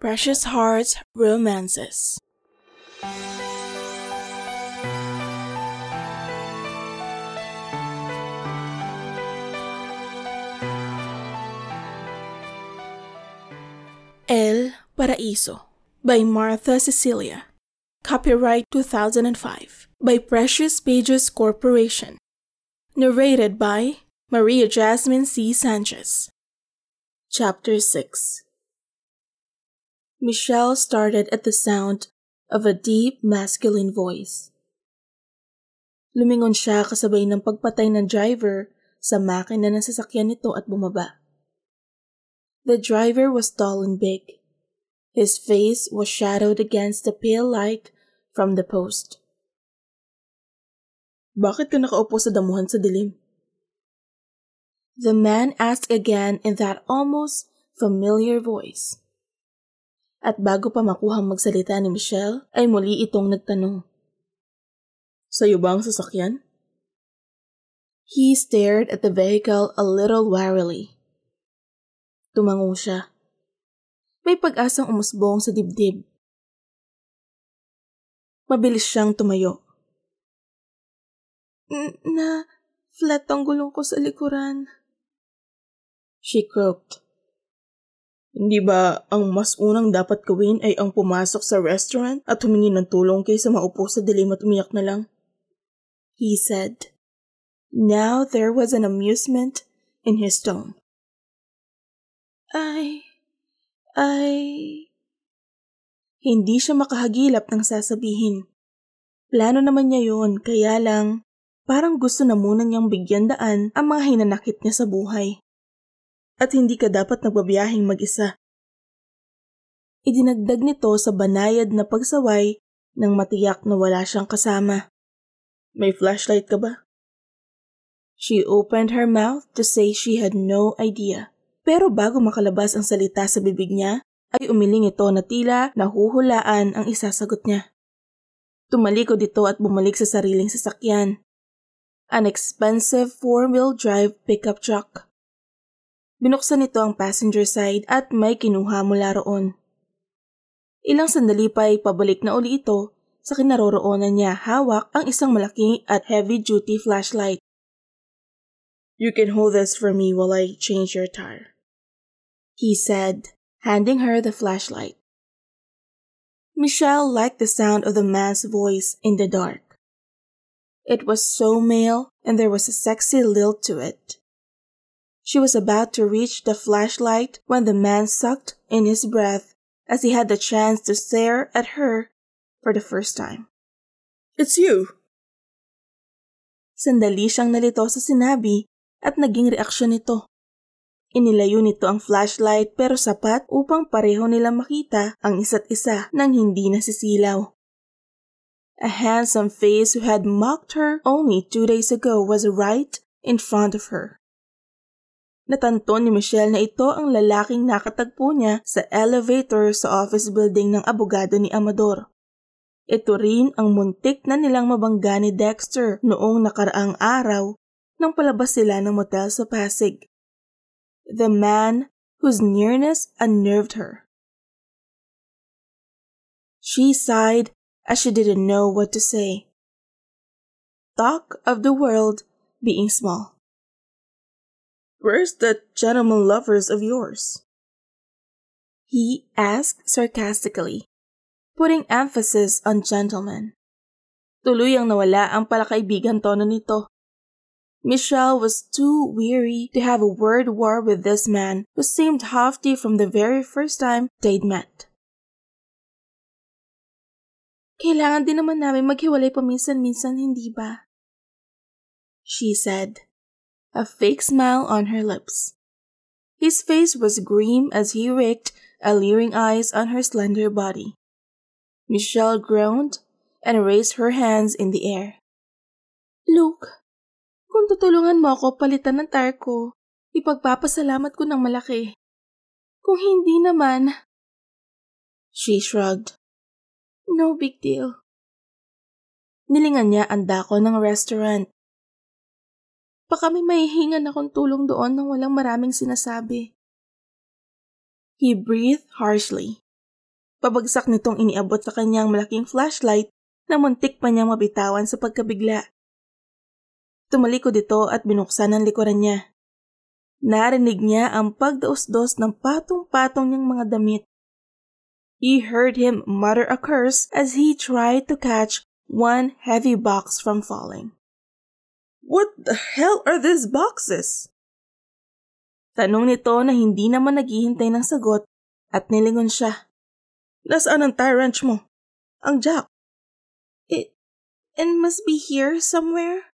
Precious Hearts Romances. El Paraíso by Martha Cecilia. Copyright 2005 by Precious Pages Corporation. Narrated by Maria Jasmine C. Sanchez. Chapter 6 Michelle started at the sound of a deep masculine voice. Lumingon siya kasabay ng pagpatay ng driver sa makina ng sasakyan nito at bumaba. The driver was tall and big. His face was shadowed against the pale light from the post. Bakit ka nakaupo sa damuhan sa dilim? The man asked again in that almost familiar voice. At bago pa makuhang magsalita ni Michelle, ay muli itong nagtanong. Sa'yo ba ang sasakyan? He stared at the vehicle a little warily. Tumango siya. May pag-asang umusbong sa dibdib. Mabilis siyang tumayo. Na, flat ang gulong ko sa likuran. She croaked. Hindi ba ang mas unang dapat gawin ay ang pumasok sa restaurant at humingi ng tulong kaysa maupo sa dilim at umiyak na lang? He said. Now there was an amusement in his tone. I... I... Hindi siya makahagilap ng sasabihin. Plano naman niya yon, kaya lang parang gusto na muna niyang bigyan daan ang mga hinanakit niya sa buhay. At hindi ka dapat nagbabiyahing mag-isa. Idinagdag nito sa banayad na pagsaway nang matiyak na wala siyang kasama. May flashlight ka ba? She opened her mouth to say she had no idea. Pero bago makalabas ang salita sa bibig niya, ay umiling ito na tila nahuhulaan ang isasagot niya. Tumalikod ito at bumalik sa sariling sasakyan. An expensive four-wheel drive pickup truck. Binuksan nito ang passenger side at may kinuha mula roon. Ilang sandali pa ay pabalik na uli ito sa kinaroroonan niya hawak ang isang malaking at heavy-duty flashlight. You can hold this for me while I change your tire. He said, handing her the flashlight. Michelle liked the sound of the man's voice in the dark. It was so male and there was a sexy lilt to it. She was about to reach the flashlight when the man sucked in his breath as he had the chance to stare at her for the first time. It's you! Sandali siyang nalito sa sinabi at naging reaksyon nito. Inilayo nito ang flashlight pero sapat upang pareho nilang makita ang isa't isa nang hindi nasisilaw. A handsome face who had mocked her only two days ago was right in front of her. Natanto ni Michelle na ito ang lalaking nakatagpo niya sa elevator sa office building ng abogado ni Amador. Ito rin ang muntik na nilang mabangga ni Dexter noong nakaraang araw nang palabas sila ng motel sa Pasig the man whose nearness unnerved her. She sighed as she didn't know what to say. Talk of the world being small. Where's the gentleman lovers of yours? He asked sarcastically, putting emphasis on gentleman. Tuluyang nawala ang palakaibigan tono nito Michelle was too weary to have a word war with this man who seemed haughty from the very first time they'd met. Kailangan din naman namin maghiwalay paminsan-minsan, hindi ba? She said, a fake smile on her lips. His face was grim as he raked a leering eyes on her slender body. Michelle groaned and raised her hands in the air. Luke, Kung tutulungan mo ako palitan ng tire ko, ipagpapasalamat ko ng malaki. Kung hindi naman... She shrugged. No big deal. Nilingan niya ang dako ng restaurant. Baka may mahihingan akong tulong doon nang walang maraming sinasabi. He breathed harshly. Pabagsak nitong iniabot sa kanyang malaking flashlight na muntik pa niyang mabitawan sa pagkabigla. Tumalikod ito at binuksan ang likuran niya. Narinig niya ang pagdaos-dos ng patong-patong niyang mga damit. He heard him mutter a curse as he tried to catch one heavy box from falling. What the hell are these boxes? Tanong nito na hindi naman naghihintay ng sagot at nilingon siya. Nasaan ang tire wrench mo? Ang jack. It, it must be here somewhere?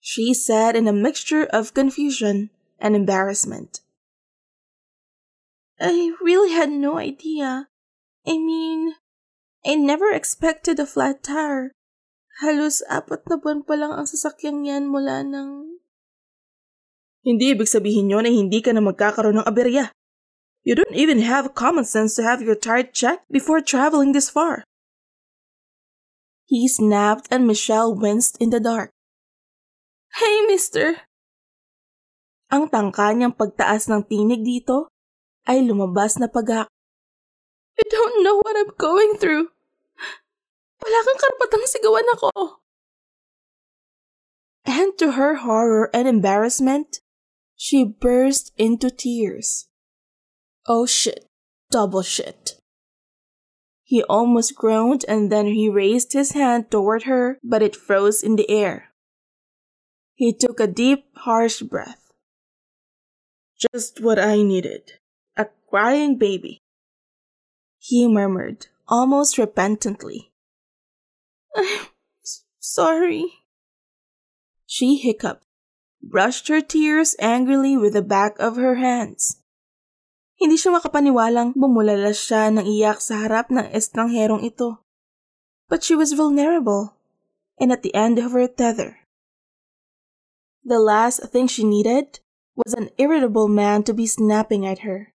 She said in a mixture of confusion and embarrassment. I really had no idea. I mean, I never expected a flat tire. Halos apat na buwan pa lang ang sasakyan yan mula ng... Hindi ibig sabihin nyo na hindi ka na magkakaroon ng aberya. You don't even have common sense to have your tire checked before traveling this far. He snapped and Michelle winced in the dark. Hey, mister! Ang tangka niyang pagtaas ng tinig dito ay lumabas na pagak. You don't know what I'm going through. Wala kang karapatang sigawan ako. And to her horror and embarrassment, she burst into tears. Oh shit. Double shit. He almost groaned and then he raised his hand toward her, but it froze in the air. He took a deep, harsh breath. Just what I needed. A crying baby. He murmured, almost repentantly. I'm sorry. She hiccuped, brushed her tears angrily with the back of her hands. Hindi siya makapaniwalang bumulala siya ng iyak sa harap ng estrangherong ito. But she was vulnerable and at the end of her tether. The last thing she needed was an irritable man to be snapping at her,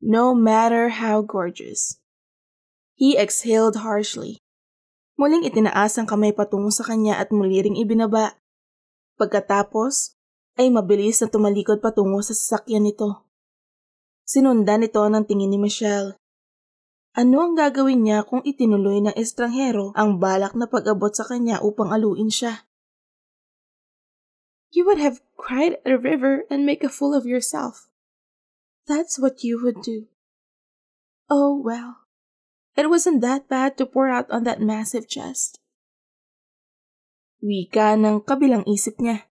no matter how gorgeous. He exhaled harshly. Muling itinaas ang kamay patungo sa kanya at muli ring ibinaba. Pagkatapos, ay mabilis na tumalikod patungo sa sasakyan nito. Sinundan ito ng tingin ni Michelle. Ano ang gagawin niya kung itinuloy ng estranghero ang balak na pag-abot sa kanya upang aluin siya? You would have cried at a river and make a fool of yourself. That's what you would do. Oh, well. It wasn't that bad to pour out on that massive chest. Wika ng kabilang isip niya,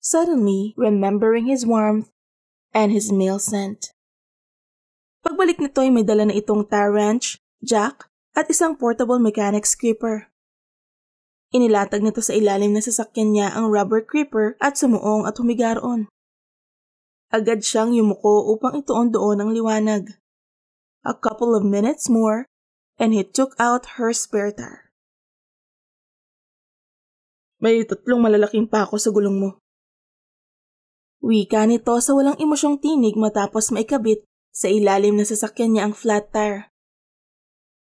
suddenly remembering his warmth and his male scent. Pagbalik nito ay may dala na itong tire wrench, jack, at isang portable mechanics creeper. Inilatag nito sa ilalim ng sasakyan niya ang rubber creeper at sumuong at humiga roon. Agad siyang yumuko upang ituon doon ang liwanag. A couple of minutes more, and he took out her spare tire. May tatlong malalaking pako sa gulong mo. Wika nito sa walang emosyong tinig matapos maikabit sa ilalim na sasakyan niya ang flat tire.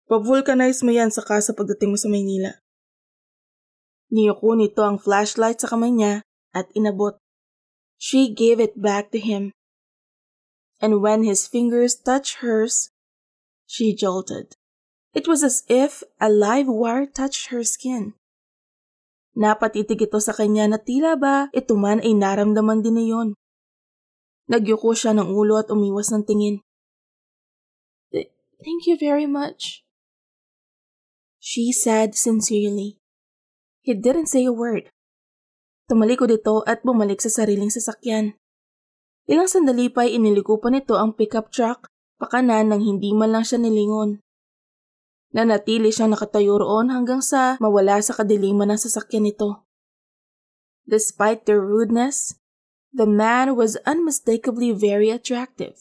Pa-vulcanize mo yan saka sa pagdating mo sa Maynila. Niyuko nito ang flashlight sa kamay niya at inabot. She gave it back to him. And when his fingers touched hers, she jolted. It was as if a live wire touched her skin. Napatitig ito sa kanya na tila ba ito man ay naramdaman din na. Nagyuko siya ng ulo at umiwas ng tingin. Thank you very much. She said sincerely. He didn't say a word. Tumalikod ito at bumalik sa sariling sasakyan. Ilang sandali pa ay iniliko pa nito ang pickup truck pakanan nang hindi man lang siya nilingon. Nanatili siyang nakatayo roon hanggang sa mawala sa kadiliman ng sasakyan nito. Despite their rudeness, The man was unmistakably very attractive.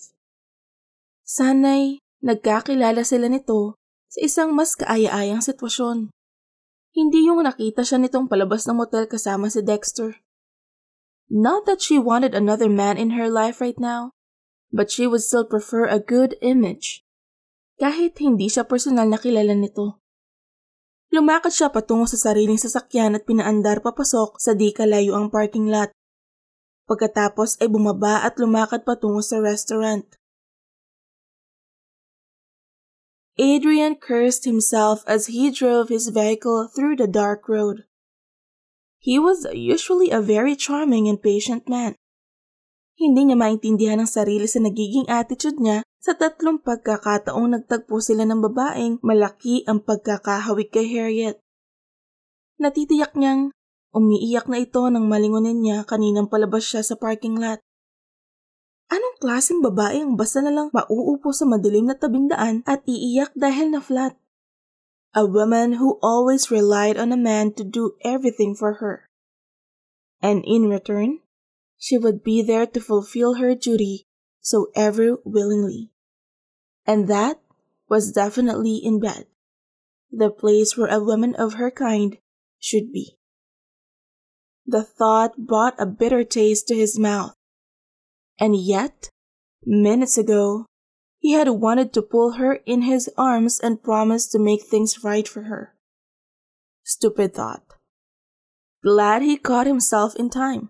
Sana'y nagkakilala sila nito sa isang mas kaaya-ayang sitwasyon. Hindi yung nakita siya nitong palabas ng motel kasama si Dexter. Not that she wanted another man in her life right now, but she would still prefer a good image. Kahit hindi siya personal na kilala nito. Lumakad siya patungo sa sariling sasakyan at pinaandar papasok sa di kalayo ang parking lot. Pagkatapos ay bumaba at lumakad patungo sa restaurant. Adrian cursed himself as he drove his vehicle through the dark road. He was usually a very charming and patient man. Hindi niya maintindihan ang sarili sa nagiging attitude niya sa tatlong pagkakataong nagtagpo sila ng babaeng malaki ang pagkakahawig kay Harriet. Natitiyak niyang umiiyak na ito nang malingunin niya kaninang palabas siya sa parking lot. Anong klaseng babae ang basta na lang mauupo sa madilim na tabing daan at iiyak dahil na flat? A woman who always relied on a man to do everything for her. And in return, she would be there to fulfill her duty so ever willingly. And that was definitely in bed, the place where a woman of her kind should be. The thought brought a bitter taste to his mouth. And yet, minutes ago, he had wanted to pull her in his arms and promise to make things right for her. Stupid thought. Glad he caught himself in time.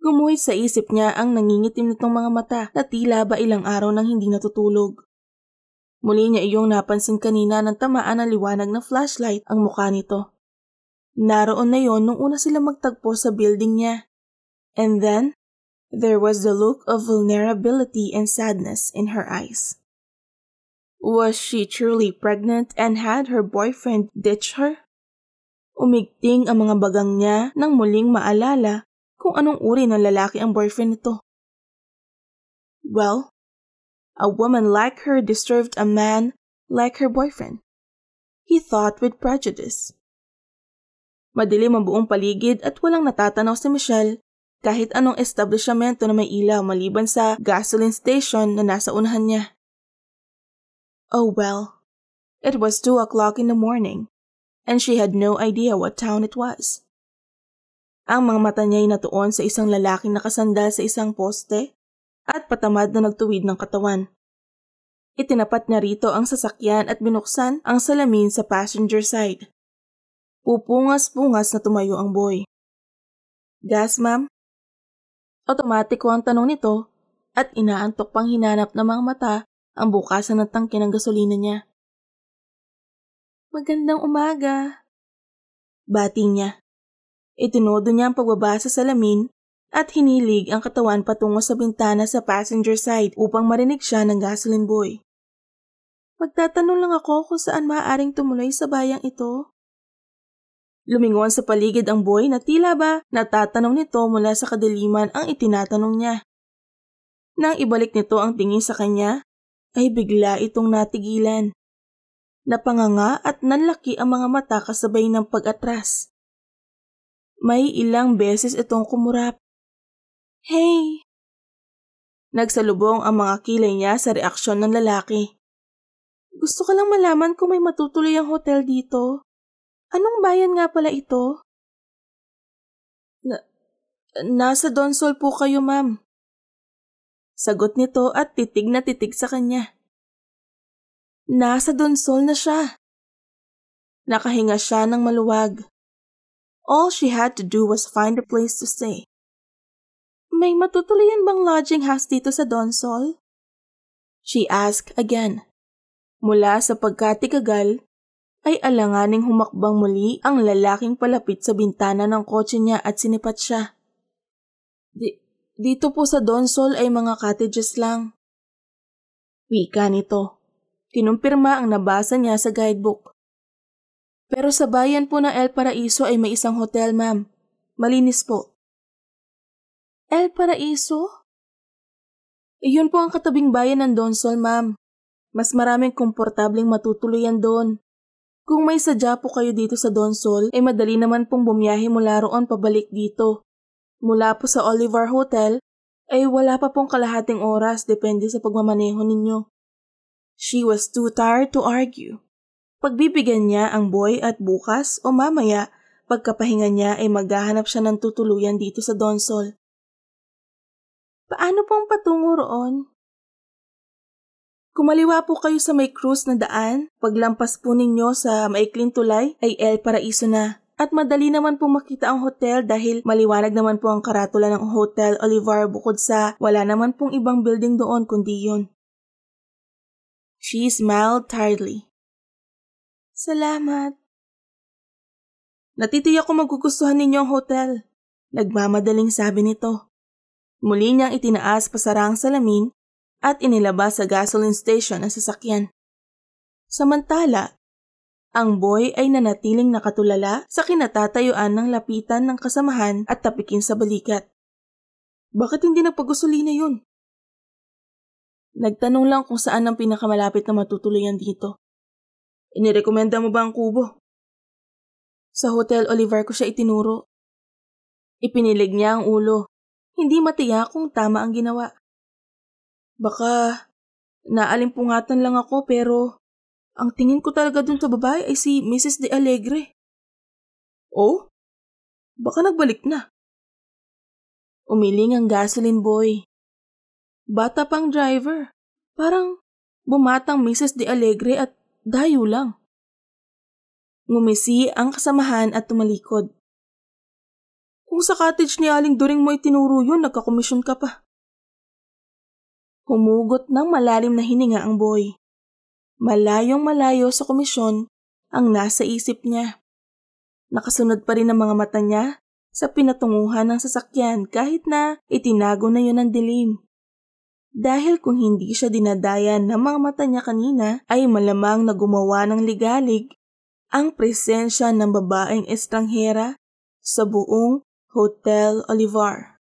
Gumuhit sa isip niya ang nangingitim nitong mga mata na tila ba ilang araw nang hindi natutulog. Muli niya iyong napansin kanina ng tamaan ng liwanag ng flashlight ang mukha nito. Naroon na yon nung una sila magtagpo sa building niya. And then, There was the look of vulnerability and sadness in her eyes. Was she truly pregnant and had her boyfriend ditch her? Umigting ang mga bagang niya nang muling maalala kung anong uri ng lalaki ang boyfriend nito. Well, a woman like her deserved a man like her boyfriend. He thought with prejudice. Madilim ang buong paligid at walang natatanaw si Michelle kahit anong establishmento na may ilaw maliban sa gasoline station na nasa unahan niya. Oh well, it was two o'clock in the morning, and she had no idea what town it was. Ang mga mata niya ay natuon sa isang lalaking nakasandal sa isang poste at patamad na nagtuwid ng katawan. Itinapat niya rito ang sasakyan at binuksan ang salamin sa passenger side. Pupungas-pungas na tumayo ang boy. Gas, ma'am? Otomatiko ang tanong nito at inaantok pang hinanap ng mga mata ang bukasan ng tangke ng gasolina niya. Magandang umaga. Bati niya. Itinodo niya ang pagbaba sa salamin at hinilig ang katawan patungo sa bintana sa passenger side upang marinig siya ng gasoline boy. Magtatanong lang ako kung saan maaaring tumuloy sa bayang ito. Lumingon sa paligid ang boy na tila ba natatanong nito mula sa kadiliman ang itinatanong niya. Nang ibalik nito ang tingin sa kanya, ay bigla itong natigilan. Napanganga at nanlaki ang mga mata kasabay ng pag-atras. May ilang beses itong kumurap. Hey! Nagsalubong ang mga kilay niya sa reaksyon ng lalaki. Gusto ko lang malaman kung may matutuloy ang hotel dito. Anong bayan nga pala ito? Na, nasa Donsol po kayo, ma'am. Sagot nito at titig na titig sa kanya. Nasa Donsol na siya. Nakahinga siya ng maluwag. All she had to do was find a place to stay. May matutuloyan bang lodging house dito sa Donsol? She asked again. Mula sa pagkatigagal, ay alanganing humakbang muli ang lalaking palapit sa bintana ng kotse niya at sinipat siya. Di, dito po sa Donsol ay mga cottages lang. Wika nito. Kinumpirma ang nabasa niya sa guidebook. Pero sa bayan po ng El Paraiso ay may isang hotel, ma'am. Malinis po. El Paraiso? Iyon po ang katabing bayan ng Donsol, ma'am. Mas maraming komportabling matutuluyan doon. Kung may sadya po kayo dito sa Donsol, ay madali naman pong bumiyahe mula roon pabalik dito. Mula po sa Oliver Hotel, ay wala pa pong kalahating oras depende sa pagmamaneho ninyo. She was too tired to argue. Pagbibigyan niya ang boy at bukas o mamaya, pagkapahinga niya ay maghahanap siya ng tutuluyan dito sa Donsol. Paano pong patungo roon? Kumaliwa po kayo sa may cruise na daan, paglampas po ninyo sa maikling tulay ay El Paraiso na. At madali naman po makita ang hotel dahil maliwanag naman po ang karatula ng Hotel Olivar bukod sa wala naman pong ibang building doon kundi yun. She smiled tiredly. Salamat. Natitiyak ko magugustuhan ninyo ang hotel. Nagmamadaling sabi nito. Muli niyang itinaas pasarang salamin at inilabas sa gasoline station ang sasakyan. Samantala, ang boy ay nanatiling nakatulala sa kinatatayuan ng lapitan ng kasamahan at tapikin sa balikat. Bakit hindi nagpagusolina yun? Nagtanong lang kung saan ang pinakamalapit na matutuluyan dito. Inirekomenda mo ba ang kubo? Sa Hotel Oliver ko siya itinuro. Ipinilig niya ang ulo. Hindi matiyak kung tama ang ginawa. Baka naalimpungatan lang ako pero ang tingin ko talaga dun sa babae ay si Mrs. De Alegre. Oh? Baka nagbalik na. Umiling ang gasoline boy. Bata pang driver. Parang bumatang Mrs. De Alegre at dayo lang. Ngumisi ang kasamahan at tumalikod. Kung sa cottage ni Aling During mo itinuro yun, nagkakomisyon ka pa. Humugot ng malalim na hininga ang boy. Malayong malayo sa komisyon ang nasa isip niya. Nakasunod pa rin ang mga mata niya sa pinatunguhan ng sasakyan kahit na itinago na yun ng dilim. Dahil kung hindi siya dinadayan ng mga mata niya kanina ay malamang na gumawa ng ligalig ang presensya ng babaeng estranghera sa buong Hotel Olivar.